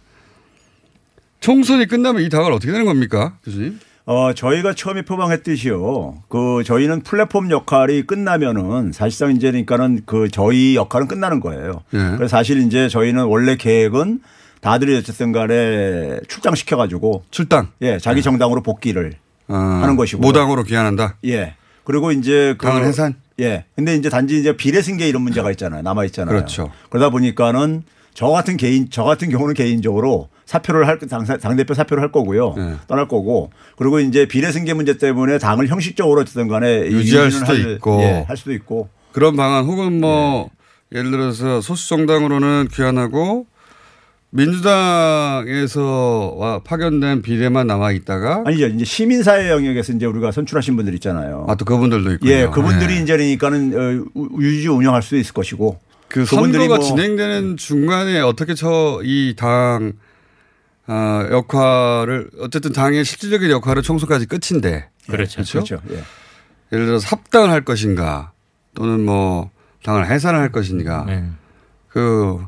총선이 끝나면 이 당을 어떻게 되는 겁니까, 교수님? 어, 저희가 처음에 표방했듯이요. 그 저희는 플랫폼 역할이 끝나면은 사실상 이제 그러니까는 그 저희 역할은 끝나는 거예요. 예. 그래서 사실 이제 저희는 원래 계획은 다들이 어쨌든 간에 출당시켜 가지고 출당. 예, 자기 정당으로 복귀를 아, 하는 것이고. 모당으로 귀환한다. 예. 그리고 이제 그 당을 해산? 예. 근데 이제 단지 이제 비례승계 이런 문제가 있잖아요. 남아 있잖아요. 그렇죠. 그러다 보니까는 저 같은 개인 저 같은 경우는 개인적으로 사표를 할 당, 당대표 사표를 할 거고요. 네. 떠날 거고. 그리고 이제 비례승계 문제 때문에 당을 형식적으로 어쨌든 간에 유지할 수도 할- 있고. 예, 할 수도 있고. 그런 방안 혹은 뭐 예를 들어서 소수 정당으로는 귀환하고 민주당에서 파견된 비례만 남아 있다가 아니죠. 이제 시민사회 영역에서 이제 우리가 선출하신 분들 있잖아요. 아 또 그분들도 있군요. 예, 그분들이 네. 이제 그러니까는 어, 우- 유지 운영할 수도 있을 것이고. 그 선거가 뭐- 진행되는 중간에 어떻게 저 이당 아, 역할을 어쨌든 당의 실질적인 역할은 총선까지 끝인데 그렇죠. 그렇죠. 예. 예를 들어서 합당을 할 것인가 또는 뭐 당을 해산을 할 것인가 네. 그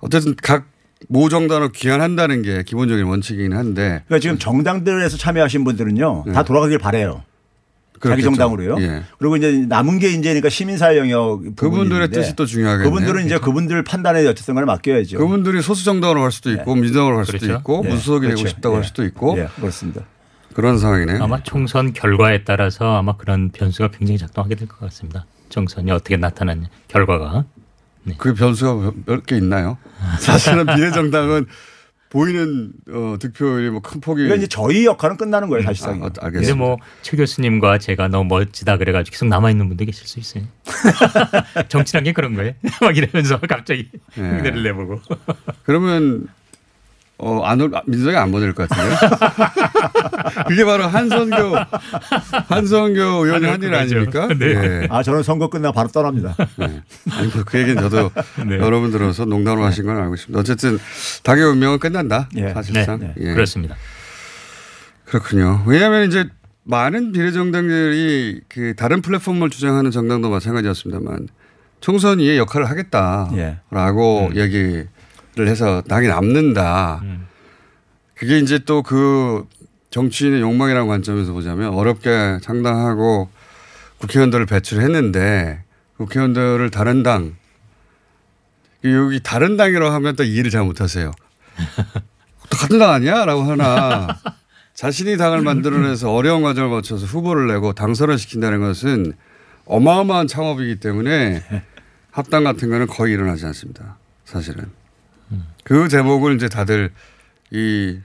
어쨌든 각 모 정당으로 귀환한다는 게 기본적인 원칙이긴 한데 그러니까 지금 정당들에서 참여하신 분들은요. 다 돌아가길 바래요. 자기 그렇겠죠. 정당으로요. 예. 그리고 이제 남은 게 이제 그러니까 시민사회 영역 그분들의 뜻이 또 중요하겠네요. 그분들은 이제 그분들 판단에 어쨌든 간에 맡겨야죠. 그분들이 소수 정당으로 갈 수도 있고 민주당으로 갈 수도 그렇죠. 있고 예. 무소속이 되고 그렇죠. 싶다고 할 예. 수도 있고 예, 그렇습니다. 그런 상황이네요. 아마 총선 결과에 따라서 아마 그런 변수가 굉장히 작동하게 될 것 같습니다. 총선이 어떻게 나타나냐 결과가. 그 변수가 몇 개 있나요? 사실은 비례정당은 보이는 어, 득표율이 뭐 큰 폭이. 그러니까 이제 저희 역할은 끝나는 거예요, 사실상. 아, 알겠습니다. 근데 뭐최 교수님과 제가 너무 멋지다 그래가지고 계속 남아 있는 분들 계실 수 있어요. 정치란 게 그런 거예요. 막 이러면서 갑자기 예. 흉내를 내보고. 그러면 어, 안, 올- 민주당이 안 보낼 것 같은데요? 그게 바로 한선교, 한선교 의원이 한 일. 아닙니까? 네. 예. 아, 저는 선거 끝나고 바로 떠납니다. 네. 아니, 그, 그 얘기는 저도 네. 여러 분 들어서 농담으로 하신 건 알고 있습니다. 어쨌든 당의 운명은 끝난다. 사실상. 네, 예. 그렇습니다. 그렇군요. 왜냐하면 이제 많은 비례정당들이 그 다른 플랫폼을 주장하는 정당도 마찬가지였습니다만 총선 이의 역할을 하겠다라고 예. 얘기를 해서 당이 남는다. 그게 이제 또 그 정치인의 욕망이라는 관점에서 보자면 어렵게 장담하고 국회의원들을 배출했는데 국회의원들을 다른 당 여기 다른 당이라고 하면 또 이해를 잘 못하세요. 또 같은 당 아니야?라고 하나 자신이 당을 만들어내서 어려운 과정을 거쳐서 후보를 내고 당선을 시킨다는 것은 어마어마한 창업이기 때문에 합당 같은 거는 거의 일어나지 않습니다. 사실은 그 제목을 이제 다들 이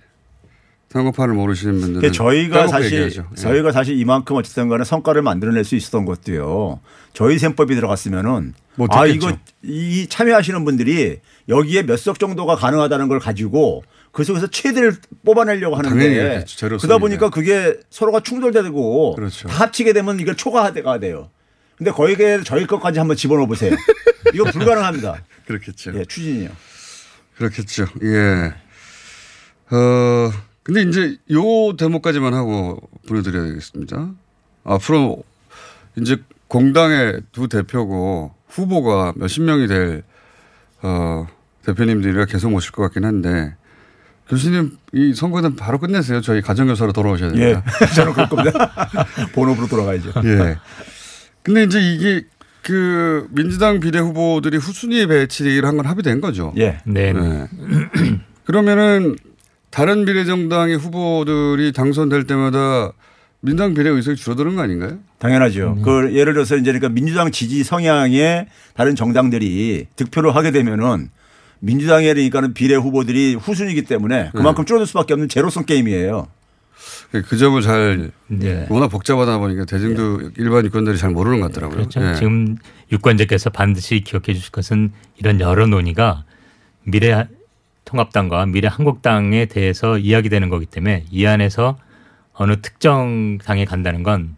선거판을 모르시는 분들은 그러니까 저희가 사실 얘기하죠. 예. 저희가 사실 이만큼 어쨌든 간에 성과를 만들어낼 수 있었던 것도요. 저희 셈법이 들어갔으면은 아 못했겠죠. 이거 이 참여하시는 분들이 여기에 몇 석 정도가 가능하다는 걸 가지고 그 속에서 최대를 뽑아내려고 하는데. 제로섬인데. 그러다 보니까 그게 서로가 충돌되고 그렇죠. 다 합치게 되면 이걸 초과가 돼요. 근데 거기에 저희 것까지 한번 집어넣어 보세요. 이거 불가능합니다. 그렇겠죠. 예, 추진이요. 그렇겠죠. 예. 어, 근데 이제 요 대목까지만 하고 보내드려야 되겠습니다. 앞으로 이제 공당의 두 대표고 후보가 몇십 명이 될, 어, 대표님들이라 계속 모실 것 같긴 한데 교수님 이 선거는 바로 끝내세요. 저희 가정교사로 돌아오셔야 됩니다. 예, 저는 그럴 겁니다. 본업으로 돌아가야죠. 예. 근데 이제 이게 그 민주당 비례 후보들이 후순위에 배치를 한 건 합의된 거죠. 예. 네. 그러면은 다른 비례정당의 후보들이 당선될 때마다 민당 비례 의석이 줄어드는 거 아닌가요? 당연하죠. 그 예를 들어서 이제 그러니까 민주당 지지 성향의 다른 정당들이 득표를 하게 되면은 민주당에 그러니까는 비례 후보들이 후순위이기 때문에 그만큼 줄어들 수밖에 없는 제로성 게임이에요. 그 점을 잘 네. 워낙 복잡하다 보니까 대중도 일반 유권들이 잘 모르는 것 같더라고요. 그렇죠. 예. 지금 유권자께서 반드시 기억해 주실 것은 이런 여러 논의가 미래 통합당과 미래 한국당에 대해서 이야기되는 거기 때문에 이 안에서 어느 특정 당에 간다는 건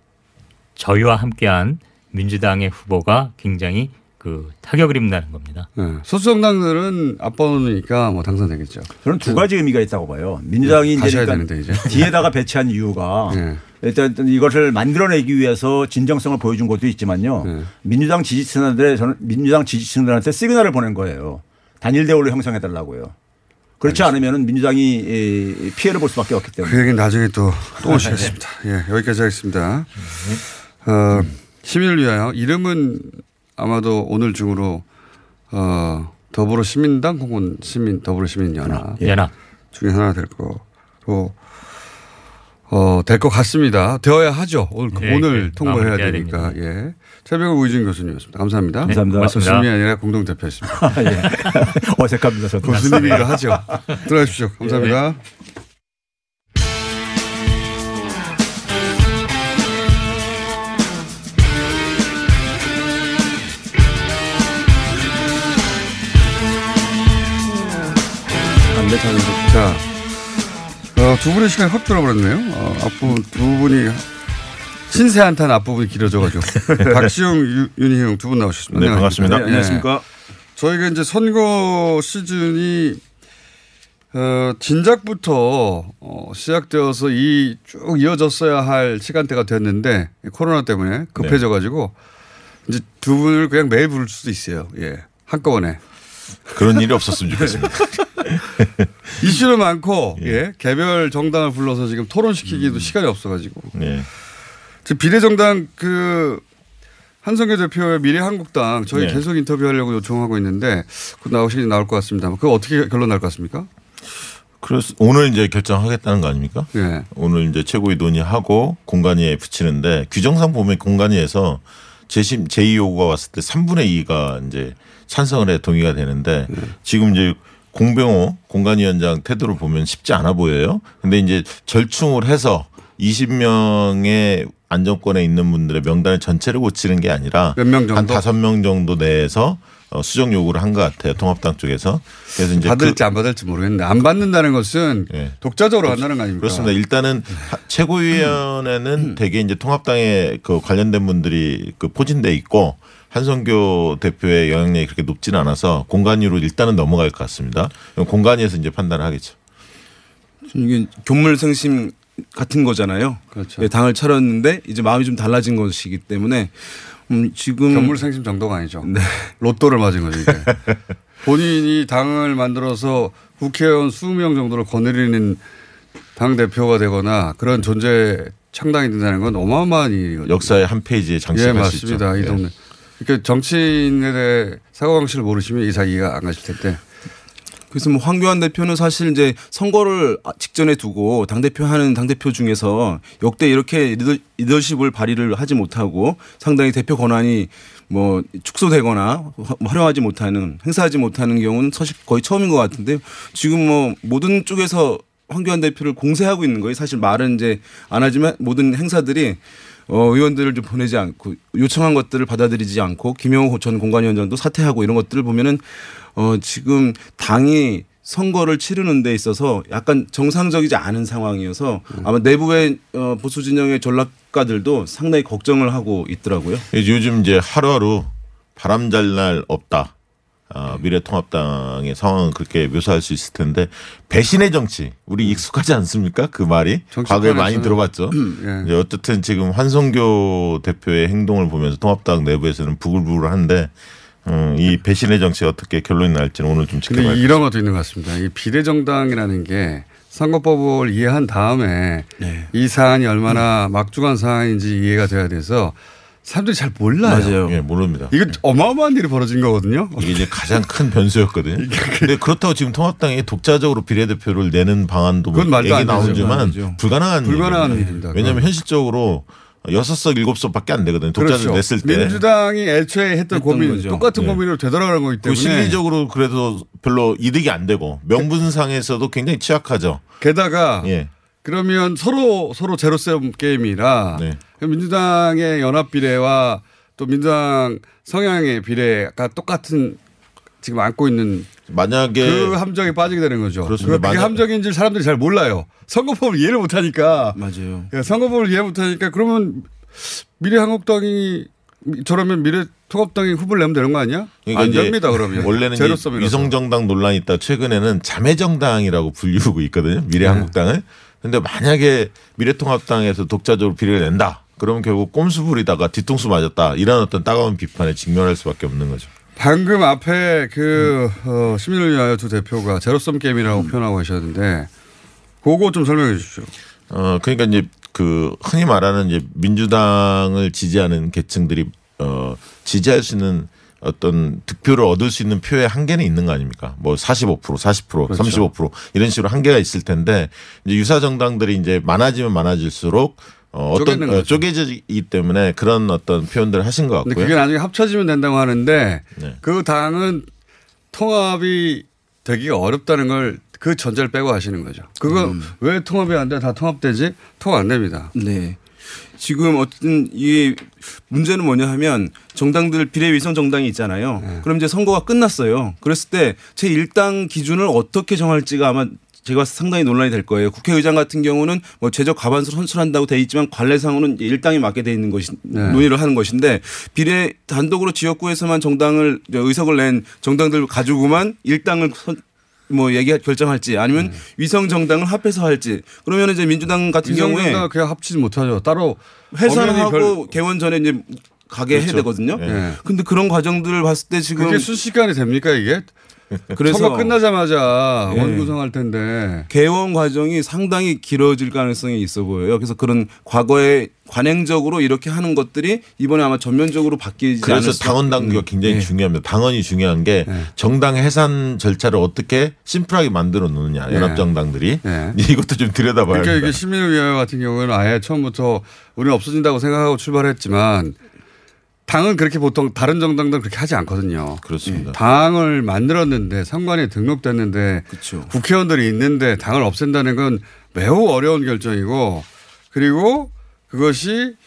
저희와 함께한 민주당의 후보가 굉장히 그 타격을 입는다는 겁니다. 예. 소수정당들은 앞번호니까 뭐 당선되겠죠. 저는 두 가지 의미가 있다고 봐요. 민주당이 이제 가셔야 그러니까 되는데 이제. 뒤에다가 배치한 이유가 예. 일단 이것을 만들어내기 위해서 진정성을 보여준 것도 있지만요. 예. 민주당 지지층들의 저는 민주당 지지층들한테 시그널을 보낸 거예요. 단일 대우를 형성해 달라고요. 그렇지 않으면 민주당이 이 피해를 볼 수밖에 없기 때문에. 그 얘기는 나중에 또, 또 오시겠습니다. 예, 여기까지 하겠습니다. 어, 시민을 위하여 이름은 아마도 오늘 중으로 어, 더불어 시민당 혹은 시민 더불어 시민 연합 예. 연합. 중에 하나 될 거로 어, 될 것 같습니다. 되어야 하죠. 오늘, 네, 오늘 네, 통보해야 되니까. 예. 최병호 우이준 교수님이었습니다. 감사합니다. 네, 감사합니다. 교수님이. 아니라 공동 대표였습니다. 예. 어색합니다. 저도. 교수님이라 하죠. 들어가십시오. 감사합니다. 자, 어, 두 분의 시간이 확 들어버렸네요. 어, 앞부분 두 분이 신세 한탄 앞부분이 길어져가지고 박시영, 유- 윤희용 두분 나오셨습니다. 네, 반갑습니다. 예. 안녕하십니까. 저희가 이제 선거 시즌이 어, 진작부터 어, 시작되어서 이 쭉 이어졌어야 할 시간대가 됐는데 코로나 때문에 급해져 가지고 이제 두 분을 그냥 매일 부를 수도 있어요. 예, 한꺼번에. 그런 일이 없었으면 좋겠습니다. 이슈는 많고 예. 개별 정당을 불러서 지금 토론시키기도 시간이 없어가지고 네. 지금 비례정당 그 한성규 대표의 미래한국당 저희 네. 계속 인터뷰하려고 요청하고 있는데 곧 나오시긴 나올 것 같습니다. 그거 어떻게 결론 날 것 같습니까? 그래서 오늘 이제 결정하겠다는 거 아닙니까? 예. 오늘 이제 최고위 논의하고 공간위에 붙이는데 규정상 보면 공간위에서 재심 제2 요구가 왔을 때 3분의 2가 이제 찬성을 해 동의가 되는데 지금 이제 공병호 공간위원장 태도를 보면 쉽지 않아 보여요. 근데 이제 절충을 해서 20명의 안정권에 있는 분들의 명단을 전체를 고치는 게 아니라 몇명 정도? 한 다섯 명 정도 내에서 어, 수정 요구를 한 것 같아요. 통합당 쪽에서. 그래서 이제 받을지 그- 안 받을지 모르겠는데 안 받는다는 것은 예. 독자적으로 한다는 거 아닙니까? 그렇습니다. 일단은 하- 최고위원회는 대개 이제 통합당에 그 관련된 분들이 그 포진돼 있고 한성교 대표의 영향력이 그렇게 높지는 않아서 공간위로 일단은 넘어갈 것 같습니다. 공간위에서 이제 판단을 하겠죠. 이게 교물생심 같은 거잖아요. 그렇죠. 예, 당을 차렸는데 이제 마음이 좀 달라진 것이기 때문에 음, 지금 견물생심 정도가 아니죠. 네. 로또를 맞은 거죠. 이게. 본인이 당을 만들어서 국회의원 20명 정도를 거느리는 당 대표가 되거나 그런 존재 창당이 된다는 건 어마어마한 일이거든요. 역사의 한 페이지에 예, 장식할 수 있죠. 맞습니다. 이 예. 동네. 그러니까 정치인에 대해 사고방식을 모르시면 잘 이해가 안 가실 텐데. 그래서 뭐 황교안 대표는 사실 이제 선거를 직전에 두고 당 대표 하는 당 대표 중에서 역대 이렇게 리더, 리더십을 발휘를 하지 못하고 상당히 대표 권한이 뭐 축소되거나 화- 활용하지 못하는 행사하지 못하는 경우는 사실 거의 처음인 것 같은데 지금 뭐 모든 쪽에서 황교안 대표를 공세하고 있는 거예요. 사실 말은 이제 안 하지만 모든 행사들이 어, 의원들을 좀 보내지 않고 요청한 것들을 받아들이지 않고 김영호 전 공관위원장도 사퇴하고 이런 것들을 보면은 어, 지금 당이 선거를 치르는 데 있어서 약간 정상적이지 않은 상황이어서 아마 내부의 어, 보수 진영의 전략가들도 상당히 걱정을 하고 있더라고요. 요즘 이제 하루하루 바람 잘 날 없다. 어, 미래통합당의 상황은 그렇게 묘사할 수 있을 텐데 배신의 정치 우리 익숙하지 않습니까? 그 말이 과거에 많이 들어봤죠. 예. 어쨌든 지금 한성교 대표의 행동을 보면서 통합당 내부에서는 부글부글한데 음, 이 배신의 정치 어떻게 결론이 날지는 오늘 좀 지켜봐야 이런 것도 있는 것 같습니다. 이 비례정당이라는 게 선거법을 이해한 다음에 네. 이 사안이 얼마나 음. 막중한 사안인지 이해가 돼야 돼서 사람들이 잘 몰라요. 예, 모릅니다. 이거 어마어마한 일이 벌어진 거거든요. 이게 이제 가장 큰 변수였거든요. 근데 그렇다고 지금 통합당이 독자적으로 비례대표를 내는 방안도 뭐 그건 말도 얘기. 나오지만. 불가능한 불가능한. 일입니다. 왜냐하면 그건. 현실적으로 여섯 석 일곱 석밖에 안 되거든요. 독자들 그렇죠. 냈을 때. 민주당이 애초에 했던 고민 거죠. 똑같은 네. 고민으로 되돌아가는 거기 그 때문에 실리적으로 그래도 별로 이득이 안 되고 명분상에서도 굉장히 취약하죠. 게다가 예. 그러면 서로 서로 제로섬 게임이라 네. 민주당의 연합 비례와 또 민주당 성향의 비례가 똑같은 지금 안고 있는 만약에 그 함정에 빠지게 되는 거죠. 그렇습니다. 그게 만약- 함정인 줄 사람들이 잘 몰라요. 선거법을 이해를 못하니까. 맞아요. 예, 선거법을 이해 못하니까 그러면 미래한국당이 저러면 미래통합당이 후보를 내면 되는 거 아니야? 그러니까 안 됩니다. 그러면 원래는. 위성정당 논란이 있다. 최근에는 자매정당이라고 불리우고 있거든요. 미래한국당을. 근데 만약에 미래통합당에서 독자적으로 비례를 낸다. 그러면 결국 꼼수 부리다가 뒤통수 맞았다. 이런 어떤 따가운 비판에 직면할 수밖에 없는 거죠. 방금 앞에 그 어, 시민을 위하여 두 대표가 제로섬 게임이라고 표현하고 계셨는데 그거 좀 설명해 주십시오. 어 그러니까 이제 그 흔히 말하는 이제 민주당을 지지하는 계층들이 어 지지할 수 있는 어떤 득표를 얻을 수 있는 표의 한계는 있는 거 아닙니까? 뭐 45%, 40%, 그렇죠. 35% 이런 식으로 한계가 있을 텐데 이제 유사 정당들이 이제 많아지면 많아질수록 어, 어떤 어. 쪼개지기 때문에 그런 어떤 표현들을 하신 것 같고요. 그게 나중에 합쳐지면 된다고 하는데 네. 그 당은 통합이 되기가 어렵다는 걸 그 전제를 빼고 하시는 거죠. 그거 음. 왜 통합이 안 돼? 다 통합되지? 통합 안 됩니다. 네. 지금 어쨌든 이 문제는 뭐냐 하면 정당들 비례 위성 정당이 있잖아요. 네. 그럼 이제 선거가 끝났어요. 그랬을 때 제 일당 기준을 어떻게 정할지가 아마 제가 상당히 논란이 될 거예요. 국회의장 같은 경우는 뭐 제적 과반수 선출한다고 돼 있지만 관례상으로는 일당이 맡게 돼 있는 것이 네. 논의를 하는 것인데 비례 단독으로 지역구에서만 정당을 의석을 낸 정당들 가지고만 일당을 선- 뭐 얘기 결정할지 아니면 음. 위성 정당을 합해서 할지 그러면 이제 민주당 같은 경우에 그냥 합치지 못하죠. 따로 해산하고 별- 개원 전에 이제 가게 해야 그렇죠. 되거든요. 네. 근데 그런 과정들을 봤을 때 지금 그게 순식간에 됩니까 이게? 그래서 선거 끝나자마자 예. 원구성할 텐데 개원 과정이 상당히 길어질 가능성이 있어 보여요. 그래서 그런 과거에 관행적으로 이렇게 하는 것들이 이번에 아마 전면적으로 바뀌지 그래서 않을 수 당원 당규가 굉장히 네. 중요합니다. 당원이 중요한 게 정당 해산 절차를 어떻게 심플하게 만들어 놓느냐. 네. 연합정당들이 네. 이것도 좀 들여다봐야 그러니까 합니다. 이게 위하여 같은 경우는 아예 처음부터 우리는 없어진다고 생각하고 출발했지만 당은 그렇게 보통 다른 정당들은 그렇게 하지 않거든요. 그렇습니다. 당을 만들었는데 상관이 등록됐는데 국회의원들이 있는데 당을 없앤다는 건 매우 어려운 결정이고 그리고 그것이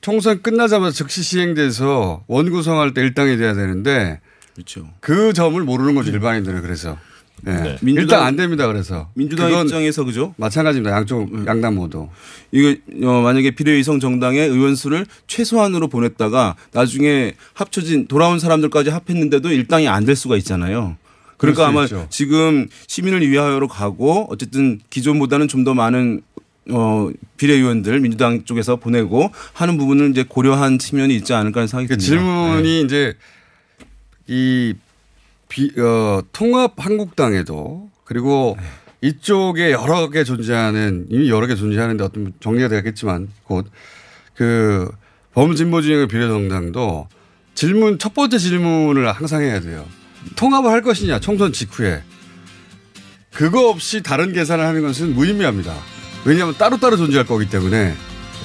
총선 끝나자마자 즉시 시행돼서 원구성할 때 일당이 돼야 되는데 그렇죠. 그 점을 모르는 거죠 일반인들은 그래서 예. 네. 일단 민주당- 안 됩니다 그래서 민주당 입장에서 그죠? 마찬가지입니다 양쪽 양당 모두 이거 어, 만약에 비례위성 정당의 의원 수를 최소한으로 보냈다가 나중에 합쳐진 돌아온 사람들까지 합했는데도 일당이 안 될 수가 있잖아요. 그러니까 아마 수 있죠. 지금 시민을 위하여로 가고 어쨌든 기존보다는 좀 더 많은 어, 비례의원들 민주당 쪽에서 보내고 하는 부분을 이제 고려한 측면이 있지 않을까 하는 생각이 그 듭니다. 질문이 이제 이 비, 어, 통합 한국당에도 그리고 이쪽에 여러 개 존재하는 이미 여러 개 존재하는데 어떤 정리가 되겠지만 곧 그 범진보 진영의 비례정당도 질문 첫 번째 질문을 항상 해야 돼요. 통합을 할 것이냐 총선 직후에 그거 없이 다른 계산을 하는 것은 무의미합니다. 왜냐하면 따로따로 존재할 거기 때문에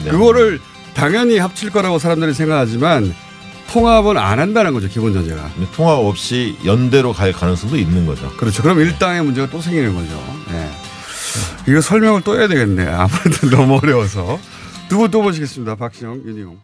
그거를 당연히 합칠 거라고 사람들이 생각하지만 통합은 안 한다는 거죠 기본 전제가. 통합 없이 연대로 갈 가능성도 있는 거죠. 그렇죠. 그럼 일당의 문제가 또 생기는 거죠. 예. 이거 설명을 또 해야 되겠네. 아무래도 너무 어려워서. 두 분 또 모시겠습니다. 박시영, 윤희용.